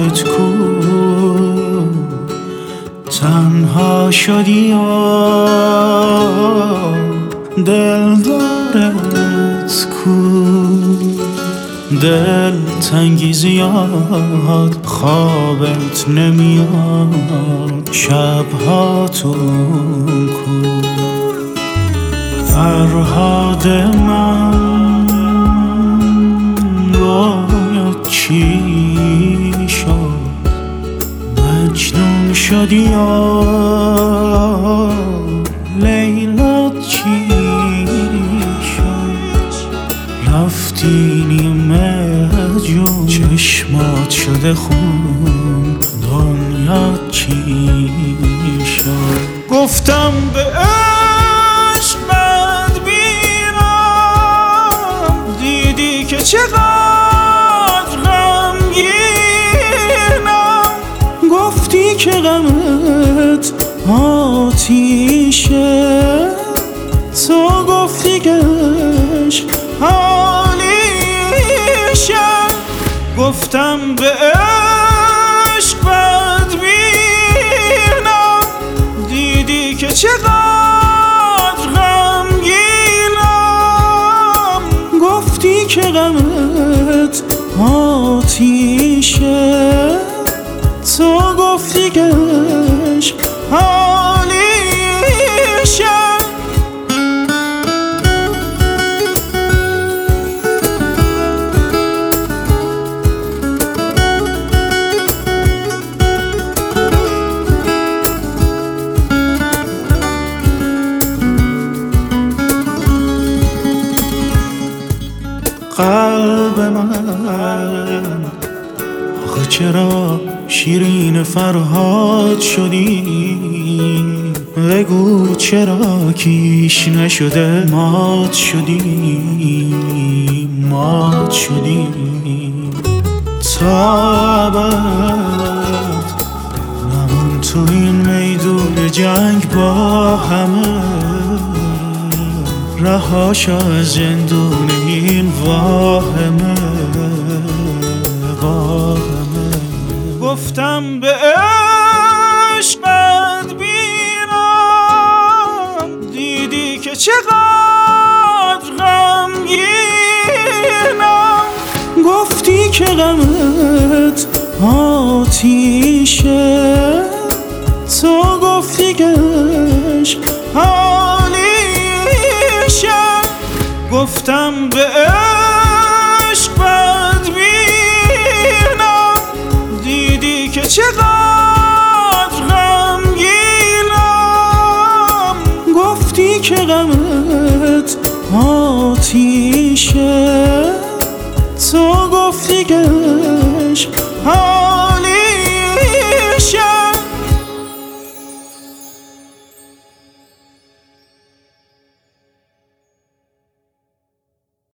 دلت کو. تنها شدی و دل دارت کو. دل تنگی زیاد خوابت نمیاد شبها تو کو. فرهاد من باید چی؟ مجنون شدی یا لیلا چی شد؟ رفتی نیمه جون. چشمات شده خون. دنیا چی شد؟ گفتم به عشق بد بیرم دیدی که چقدر غمگینم گفتی که غمت آتیشه. تو گفتی که عشق حالیشه گفتم به عشق بد بینم دیدی که چقدر غمگینم گفتی که غمت آتیشه. عشق حالیشه قلب من آخه چرا شیرین فرهاد شدی. بگو چرا کیش نشده؟ مات شدی. مات شدی. تا ابد نمون تو این میدون جنگ با همه. رهاش از زندون این واهمه گفتم به عشق بیرم. دیدی که چقدر غمگینم. گفتی که غمت آتیشه. تو گفتی که حالیشه گفتم به چقدر غمگینم؟ گفتی که غمت آتیشه. تو گفتی که عشق حالیشه.